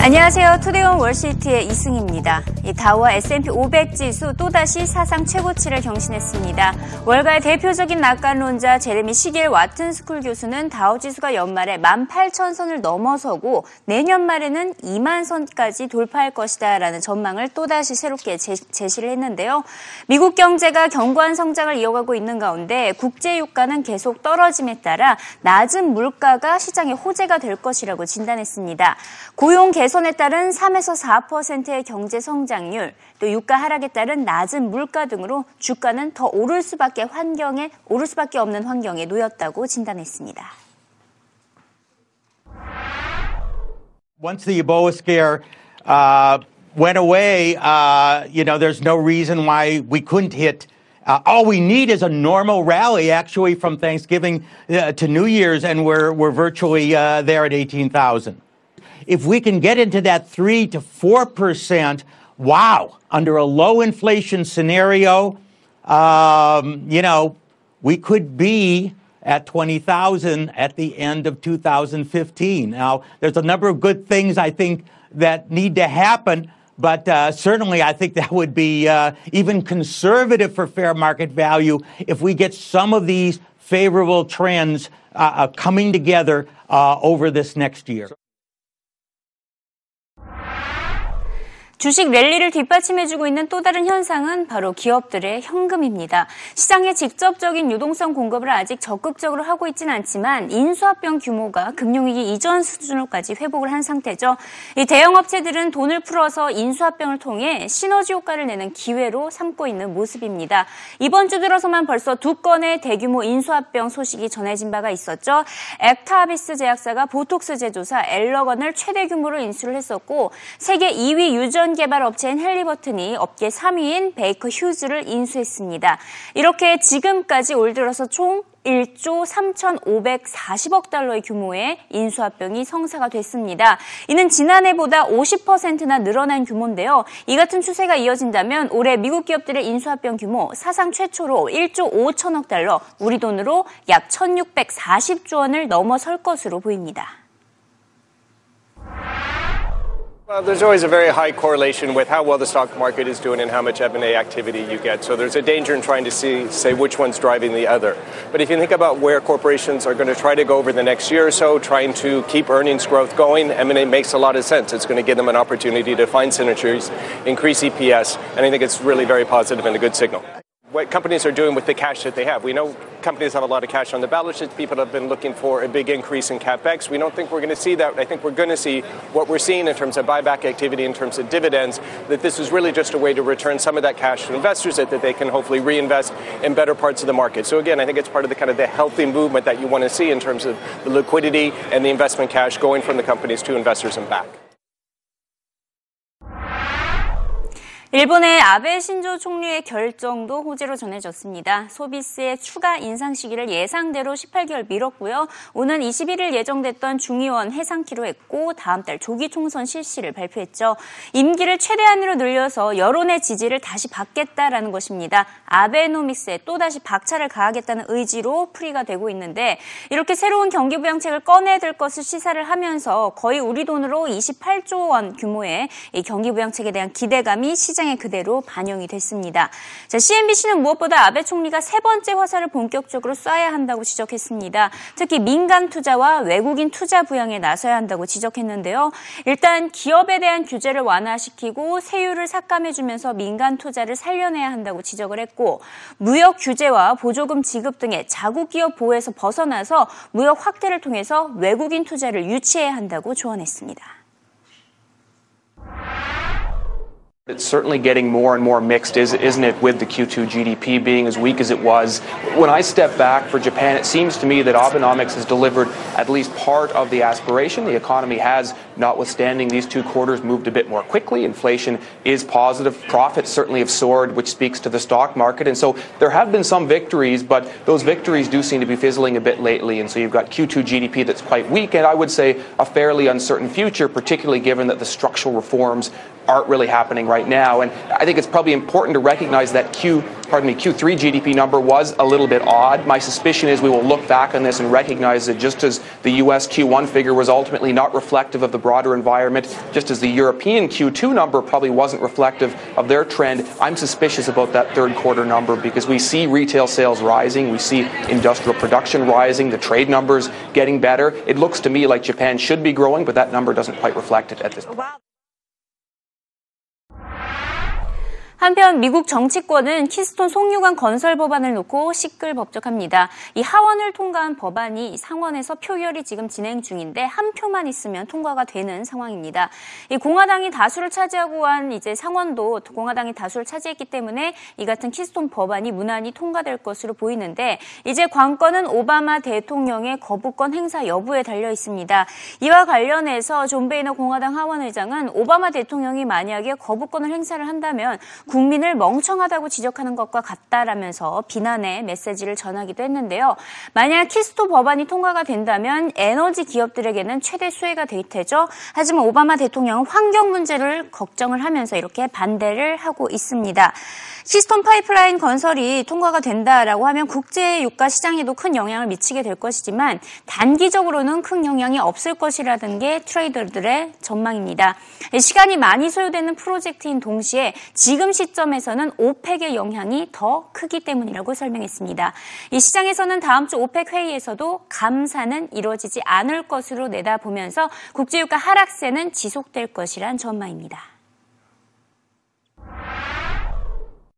안녕하세요. Today on Wall Street의 이승입니다. 다우와 S&P 500 지수 또다시 사상 최고치를 경신했습니다. 월가의 대표적인 낙관론자 제레미 시겔 와튼스쿨 교수는 다우 지수가 연말에 18,000선을 넘어서고 내년 말에는 2만 선까지 돌파할 것이다라는 전망을 또다시 새롭게 제시를 했는데요. 미국 경제가 견고한 성장을 이어가고 있는 가운데 국제 유가는 계속 떨어짐에 따라 낮은 물가가 시장의 호재가 될 것이라고 진단했습니다. 고용 개 선에 따른 3에서 4%의 경제 성장률, 또 유가 하락에 따른 낮은 물가 등으로 주가는 더 오를 수밖에 환경에 오를 수밖에 없는 환경에 놓였다고 진단했습니다. Once the Ebola scare uh, went away, uh, you know, there's no reason why we couldn't hit. Uh, all we need is a normal rally, actually, from Thanksgiving uh, to New Year's, and we're we're virtually uh, there at 18,000. If we can get into that three to four percent, wow! Under a low inflation scenario, um, you know, we could be at 20,000 at the end of 2015. Now, there's a number of good things I think that need to happen, but uh, certainly I think that would be uh, even conservative for fair market value if we get some of these favorable trends uh, uh coming together uh, over this next year. 주식 랠리를 뒷받침해주고 있는 또 다른 현상은 바로 기업들의 현금입니다. 시장에 직접적인 유동성 공급을 아직 적극적으로 하고 있지는 않지만 인수합병 규모가 금융위기 이전 수준으로까지 회복을 한 상태죠. 이 대형 업체들은 돈을 풀어서 인수합병을 통해 시너지 효과를 내는 기회로 삼고 있는 모습입니다. 이번 주 들어서만 벌써 두 건의 대규모 인수합병 소식이 전해진 바가 있었죠. 액타비스 제약사가 보톡스 제조사 엘러건을 최대 규모로 인수를 했었고 세계 2위 유전 전원 개발 업체인 핼리버튼이 업계 3위인 베이커 휴즈를 인수했습니다. 이렇게 지금까지 올 들어서 총 1조 3,540억 달러의 규모의 인수합병이 성사가 됐습니다. 이는 지난해보다 50%나 늘어난 규모인데요. 이 같은 추세가 이어진다면 올해 미국 기업들의 인수합병 규모 사상 최초로 1조 5천억 달러, 우리 돈으로 약 1,640조 원을 넘어설 것으로 보입니다. Well, there's always a very high correlation with how well the stock market is doing and how much M&A activity you get. So there's a danger in trying to see, say which one's driving the other. But if you think about where corporations are going to try to go over the next year or so, trying to keep earnings growth going, M&A makes a lot of sense. It's going to give them an opportunity to find synergies, increase EPS, and I think it's really very positive and a good signal what companies are doing with the cash that they have. We know companies have a lot of cash on the balance sheet. People have been looking for a big increase in capex. We don't think we're going to see that. I think we're going to see what we're seeing in terms of buyback activity, in terms of dividends, that this is really just a way to return some of that cash to investors that, that they can hopefully reinvest in better parts of the market. So again, I think it's part of the kind of the healthy movement that you want to see in terms of the liquidity and the investment cash going from the companies to investors and back. 일본의 아베 신조 총리의 결정도 호재로 전해졌습니다. 소비세의 추가 인상 시기를 예상대로 18개월 미뤘고요. 오는 21일 예정됐던 중의원 해상키로 했고 다음 달 조기 총선 실시를 발표했죠. 임기를 최대한으로 늘려서 여론의 지지를 다시 받겠다라는 것입니다. 아베노믹스에 또다시 박차를 가하겠다는 의지로 풀이가 되고 있는데 이렇게 새로운 경기부양책을 꺼내들 것을 시사를 하면서 거의 우리 돈으로 28조 원 규모의 이 경기부양책에 대한 기대감이 시 시장에 그대로 반영이 됐습니다. 자, CNBC는 무엇보다 아베 총리가 세 번째 화살을 본격적으로 쏴야 한다고 지적했습니다. 특히 민간 투자와 외국인 투자 부양에 나서야 한다고 지적했는데요. 일단 기업에 대한 규제를 완화시키고 세율을 삭감해주면서 민간 투자를 살려내야 한다고 지적을 했고 무역 규제와 보조금 지급 등의 자국 기업 보호에서 벗어나서 무역 확대를 통해서 외국인 투자를 유치해야 한다고 조언했습니다. It's certainly getting more and more mixed, isn't it, with the Q2 GDP being as weak as it was. When I step back for Japan, it seems to me that Abenomics has delivered at least part of the aspiration. The economy has, notwithstanding these two quarters, moved a bit more quickly. Inflation is positive. Profits certainly have soared, which speaks to the stock market. And so there have been some victories, but those victories do seem to be fizzling a bit lately. And so you've got Q2 GDP that's quite weak, and I would say a fairly uncertain future, particularly given that the structural reforms aren't really happening right right now. And I think it's probably important to recognize that Q, pardon me, Q3 GDP number was a little bit odd. My suspicion is we will look back on this and recognize that just as the U.S. Q1 figure was ultimately not reflective of the broader environment, just as the European Q2 number probably wasn't reflective of their trend, I'm suspicious about that third quarter number because we see retail sales rising, we see industrial production rising, the trade numbers getting better. It looks to me like Japan should be growing, but that number doesn't quite reflect it at this point. 한편 미국 정치권은 키스톤 송유관 건설 법안을 놓고 시끌벅적합니다. 이 하원을 통과한 법안이 상원에서 표결이 지금 진행 중인데 한 표만 있으면 통과가 되는 상황입니다. 이 공화당이 다수를 차지하고 한 이제 상원도 공화당이 다수를 차지했기 때문에 이 같은 키스톤 법안이 무난히 통과될 것으로 보이는데 이제 관건은 오바마 대통령의 거부권 행사 여부에 달려 있습니다. 이와 관련해서 존 베이너 공화당 하원 의장은 오바마 대통령이 만약에 거부권을 행사를 한다면 국민을 멍청하다고 지적하는 것과 같다라면서 비난의 메시지를 전하기도 했는데요. 만약 키스톤 법안이 통과가 된다면 에너지 기업들에게는 최대 수혜가 될 테죠. 하지만 오바마 대통령은 환경 문제를 걱정을 하면서 이렇게 반대를 하고 있습니다. 키스톤 파이프라인 건설이 통과가 된다라고 하면 국제 유가 시장에도 큰 영향을 미치게 될 것이지만 단기적으로는 큰 영향이 없을 것이라는 게 트레이더들의 전망입니다. 시간이 많이 소요되는 프로젝트인 동시에 지금 시점에서는 오펙의 영향이 더 크기 때문이라고 설명했습니다. 이 시장에서는 다음 주 오펙 회의에서도 감사는 이루어지지 않을 것으로 내다보면서 국제유가 하락세는 지속될 것이란 전망입니다.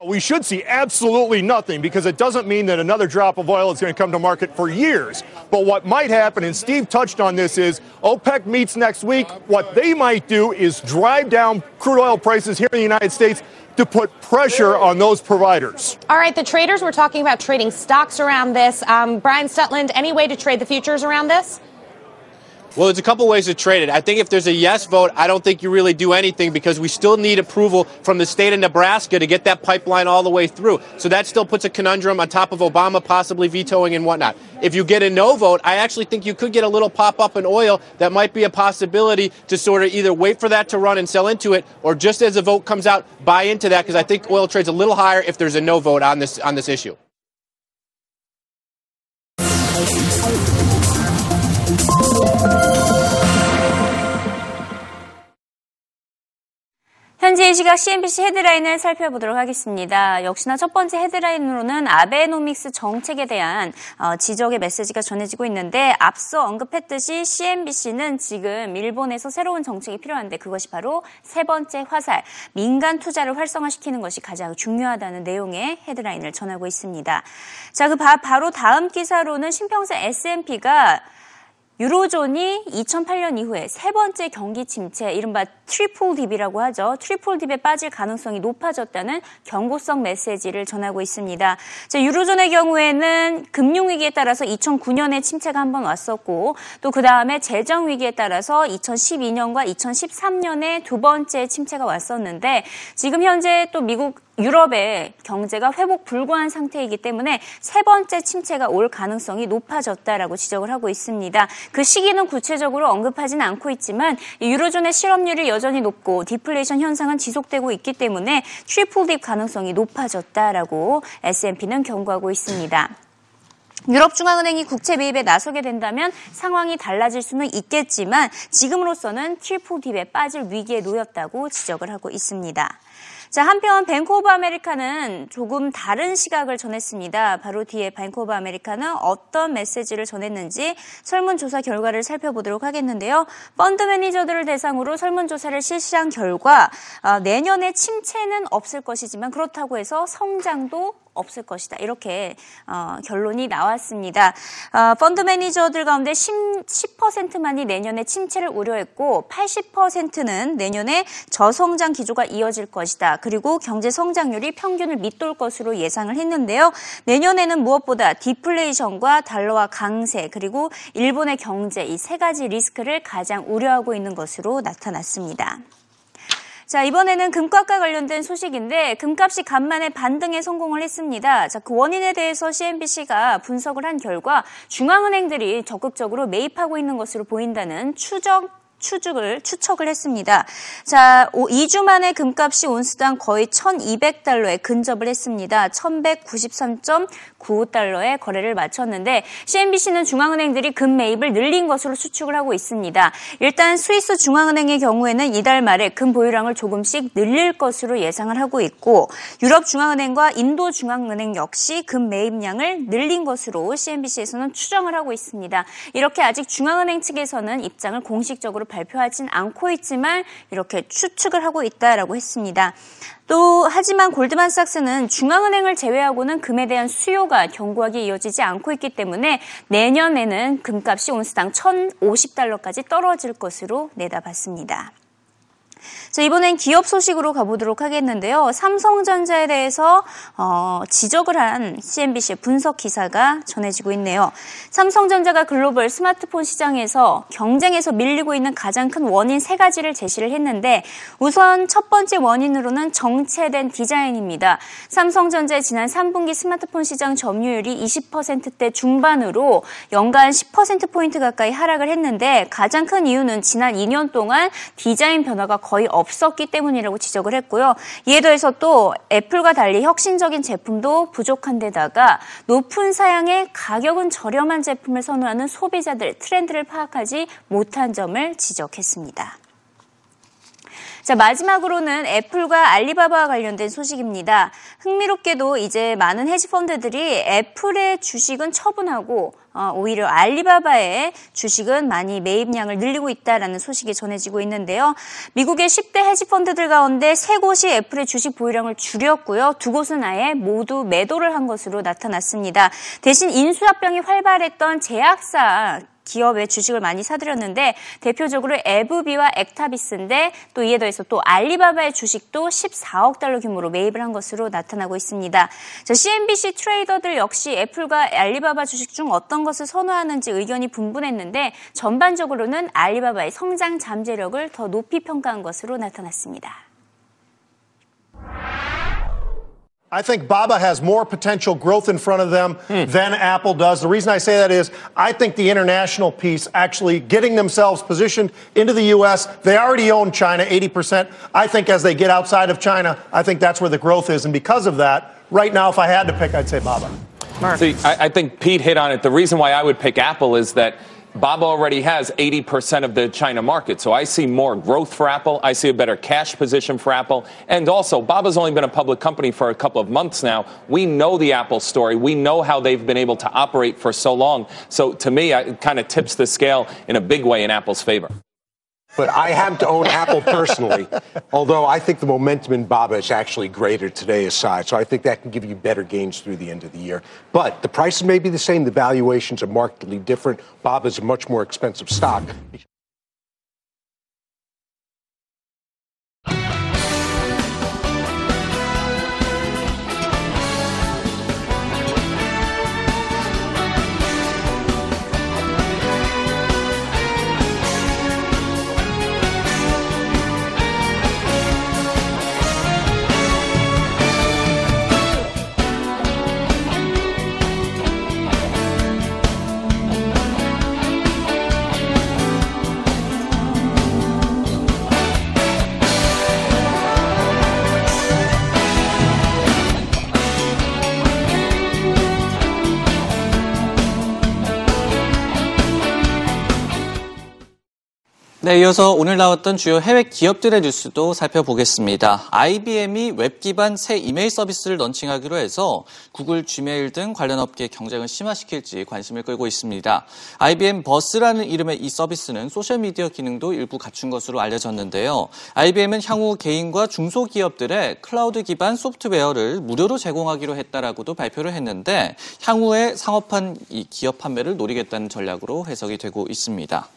We should see absolutely nothing because it doesn't mean that another drop of oil is going to come to market for years. But what might happen, and Steve touched on this, is OPEC meets next week. What they might do is drive down crude oil prices here in the United States to put pressure on those providers. All right, the traders were talking about trading stocks around this. Um, Brian Stutland, any way to trade the futures around this? Well, there's a couple ways to trade it. I think if there's a yes vote, I don't think you really do anything because we still need approval from the state of Nebraska to get that pipeline all the way through. So that still puts a conundrum on top of Obama possibly vetoing and whatnot. If you get a no vote, I actually think you could get a little pop up in oil that might be a possibility to sort of either wait for that to run and sell into it or just as a vote comes out, buy into that because I think oil trades a little higher if there's a no vote on this on this issue. 현재 이 시각 CNBC 헤드라인을 살펴보도록 하겠습니다. 역시나 첫 번째 헤드라인으로는 아베노믹스 정책에 대한 어, 지적의 메시지가 전해지고 있는데 앞서 언급했듯이 CNBC는 지금 일본에서 새로운 정책이 필요한데 그것이 바로 세 번째 화살, 민간 투자를 활성화시키는 것이 가장 중요하다는 내용의 헤드라인을 전하고 있습니다. 자, 그 바로 다음 기사로는 신평사 S&P가 유로존이 2008년 이후에 세 번째 경기 침체, 이른바 triple dip이라고 하죠. triple dip에 빠질 가능성이 높아졌다는 경고성 메시지를 전하고 있습니다. 자, 유로존의 경우에는 금융위기에 따라서 2009년에 침체가 한 번 왔었고, 또 그 다음에 재정위기에 따라서 2012년과 2013년에 두 번째 침체가 왔었는데, 지금 현재 또 미국 유럽의 경제가 회복 불구한 상태이기 때문에 세 번째 침체가 올 가능성이 높아졌다라고 지적을 하고 있습니다. 그 시기는 구체적으로 언급하지는 않고 있지만 유로존의 실업률이 여전히 높고 디플레이션 현상은 지속되고 있기 때문에 triple dip 가능성이 높아졌다라고 S&P는 경고하고 있습니다. 유럽중앙은행이 국채 매입에 나서게 된다면 상황이 달라질 수는 있겠지만 지금으로서는 triple dip에 빠질 위기에 놓였다고 지적을 하고 있습니다. 자, 한편 뱅크 오브 아메리카는 조금 다른 시각을 전했습니다. 바로 뒤에 뱅크 오브 아메리카는 어떤 메시지를 전했는지 설문조사 결과를 살펴보도록 하겠는데요. 펀드 매니저들을 대상으로 설문조사를 실시한 결과 어, 내년에 침체는 없을 것이지만 그렇다고 해서 성장도 없을 것이다. 이렇게 어, 결론이 나왔습니다. 어, 펀드 매니저들 가운데 10, 만이 내년에 침체를 우려했고 80%는 내년에 저성장 기조가 이어질 것이다. 그리고 경제 성장률이 평균을 밑돌 것으로 예상을 했는데요. 내년에는 무엇보다 디플레이션과 달러와 강세 그리고 일본의 경제 이 세 가지 리스크를 가장 우려하고 있는 것으로 나타났습니다. 자, 이번에는 금값과 관련된 소식인데 금값이 간만에 반등에 성공을 했습니다. 자, 그 원인에 대해서 CNBC가 분석을 한 결과 중앙은행들이 적극적으로 매입하고 있는 것으로 보인다는 추적 추적을, 추척을 했습니다. 자, 2주 만에 금값이 온스당 거의 1200달러에 근접을 했습니다. 1193.95달러에 거래를 마쳤는데 CNBC는 중앙은행들이 금 매입을 늘린 것으로 추측을 하고 있습니다. 일단 스위스 중앙은행의 경우에는 이달 말에 금 보유량을 조금씩 늘릴 것으로 예상을 하고 있고 유럽 중앙은행과 인도 중앙은행 역시 금 매입량을 늘린 것으로 CNBC에서는 추정을 하고 있습니다. 이렇게 아직 중앙은행 측에서는 입장을 공식적으로 발표하진 않고 있지만 이렇게 추측을 하고 있다라고 했습니다. 또 하지만 골드만삭스는 중앙은행을 제외하고는 금에 대한 수요가 견고하게 이어지지 않고 있기 때문에 내년에는 금값이 온스당 1,050달러까지 떨어질 것으로 내다봤습니다. 자, 이번엔 기업 소식으로 가보도록 하겠는데요. 삼성전자에 대해서 어, 지적을 한 CNBC의 분석 기사가 전해지고 있네요. 삼성전자가 글로벌 스마트폰 시장에서 경쟁에서 밀리고 있는 가장 큰 원인 세 가지를 제시를 했는데 우선 첫 번째 원인으로는 정체된 디자인입니다. 삼성전자의 지난 3분기 스마트폰 시장 점유율이 20%대 중반으로 연간 10%포인트 가까이 하락을 했는데 가장 큰 이유는 지난 2년 동안 디자인 변화가 거의 없었기 때문이라고 지적을 했고요. 이에 더해서 또 애플과 달리 혁신적인 제품도 부족한 데다가 높은 사양의 가격은 저렴한 제품을 선호하는 소비자들 트렌드를 파악하지 못한 점을 지적했습니다. 자, 마지막으로는 애플과 알리바바와 관련된 소식입니다. 흥미롭게도 이제 많은 헤지펀드들이 애플의 주식은 처분하고 어, 오히려 알리바바의 주식은 많이 매입량을 늘리고 있다라는 소식이 전해지고 있는데요. 미국의 10대 헤지펀드들 가운데 세 곳이 애플의 주식 보유량을 줄였고요. 두 곳은 아예 모두 매도를 한 것으로 나타났습니다. 대신 인수합병이 활발했던 제약사 기업의 주식을 많이 사들였는데 대표적으로 에브비와 엑타비스인데 또 이에 더해서 또 알리바바의 주식도 14억 달러 규모로 매입을 한 것으로 나타나고 있습니다. 자, CNBC 트레이더들 역시 애플과 알리바바 주식 중 어떤 것을 선호하는지 의견이 분분했는데 전반적으로는 알리바바의 성장 잠재력을 더 높이 평가한 것으로 나타났습니다. I think Baba has more potential growth in front of them hmm. than Apple does. The reason I say that is I think the international piece actually getting themselves positioned into the U.S., they already own China 80%. I think as they get outside of China, I think that's where the growth is. And because of that, right now, if I had to pick, I'd say Baba. See, I, I think Pete hit on it. The reason why I would pick Apple is that Bob already has 80% of the China market. So I see more growth for Apple. I see a better cash position for Apple. And also, Bob has only been a public company for a couple of months now. We know the Apple story. We know how they've been able to operate for so long. So to me, it kind of tips the scale in a big way in Apple's favor. But I happen to own Apple personally, although I think the momentum in Baba is actually greater today aside. So I think that can give you better gains through the end of the year. But the prices may be the same, the valuations are markedly different. Baba is a much more expensive stock. 네, 이어서 오늘 나왔던 주요 해외 기업들의 뉴스도 살펴보겠습니다. IBM이 웹 기반 새 이메일 서비스를 런칭하기로 해서 구글, 지메일 등 관련 업계 경쟁을 심화시킬지 관심을 끌고 있습니다. IBM 버스라는 이름의 이 서비스는 소셜미디어 기능도 일부 갖춘 것으로 알려졌는데요. IBM은 향후 개인과 중소기업들의 클라우드 기반 소프트웨어를 무료로 제공하기로 했다라고도 발표를 했는데 향후에 상업한 이 기업 판매를 노리겠다는 전략으로 해석이 되고 있습니다.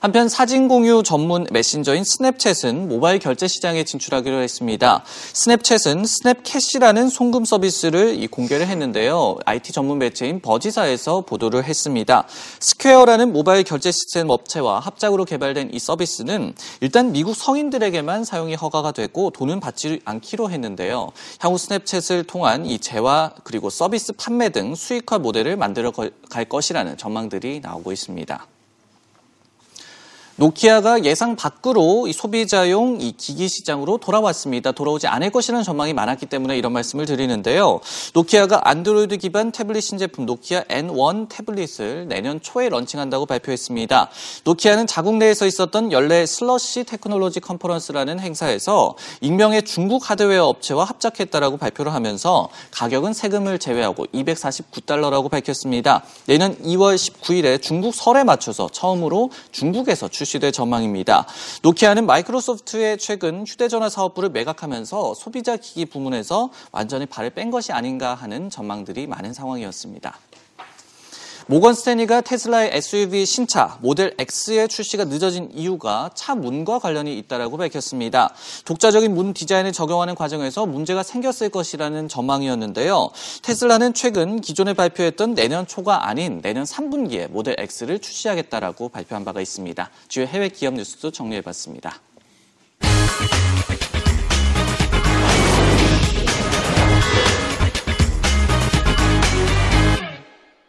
한편 사진 공유 전문 메신저인 스냅챗은 모바일 결제 시장에 진출하기로 했습니다. 스냅챗은 스냅캐시라는 송금 서비스를 공개를 했는데요. IT 전문 매체인 버지사에서 보도를 했습니다. 스퀘어라는 모바일 결제 시스템 업체와 합작으로 개발된 이 서비스는 일단 미국 성인들에게만 사용이 허가가 되고 돈은 받지 않기로 했는데요. 향후 스냅챗을 통한 이 재화 그리고 서비스 판매 등 수익화 모델을 만들어 갈 것이라는 전망들이 나오고 있습니다. 노키아가 예상 밖으로 이 소비자용 이 기기 시장으로 돌아왔습니다. 돌아오지 않을 것이라는 전망이 많았기 때문에 이런 말씀을 드리는데요. 노키아가 안드로이드 기반 태블릿 신제품 노키아 N1 태블릿을 내년 초에 런칭한다고 발표했습니다. 노키아는 자국 내에서 있었던 연례 슬러시 테크놀로지 컨퍼런스라는 행사에서 익명의 중국 하드웨어 업체와 합작했다라고 발표를 하면서 가격은 세금을 제외하고 249달러라고 밝혔습니다. 내년 2월 19일에 중국 설에 맞춰서 처음으로 중국에서 출 출시될 전망입니다. 노키아는 마이크로소프트의 최근 휴대전화 사업부를 매각하면서 소비자 기기 부문에서 완전히 발을 뺀 것이 아닌가 하는 전망들이 많은 상황이었습니다. 모건 스탠리가 테슬라의 SUV 신차 모델 X의 출시가 늦어진 이유가 차 문과 관련이 있다라고 밝혔습니다. 독자적인 문 디자인을 적용하는 과정에서 문제가 생겼을 것이라는 전망이었는데요. 테슬라는 최근 기존에 발표했던 내년 초가 아닌 내년 3분기에 모델 X를 출시하겠다라고 발표한 바가 있습니다. 주요 해외 기업 뉴스도 정리해봤습니다.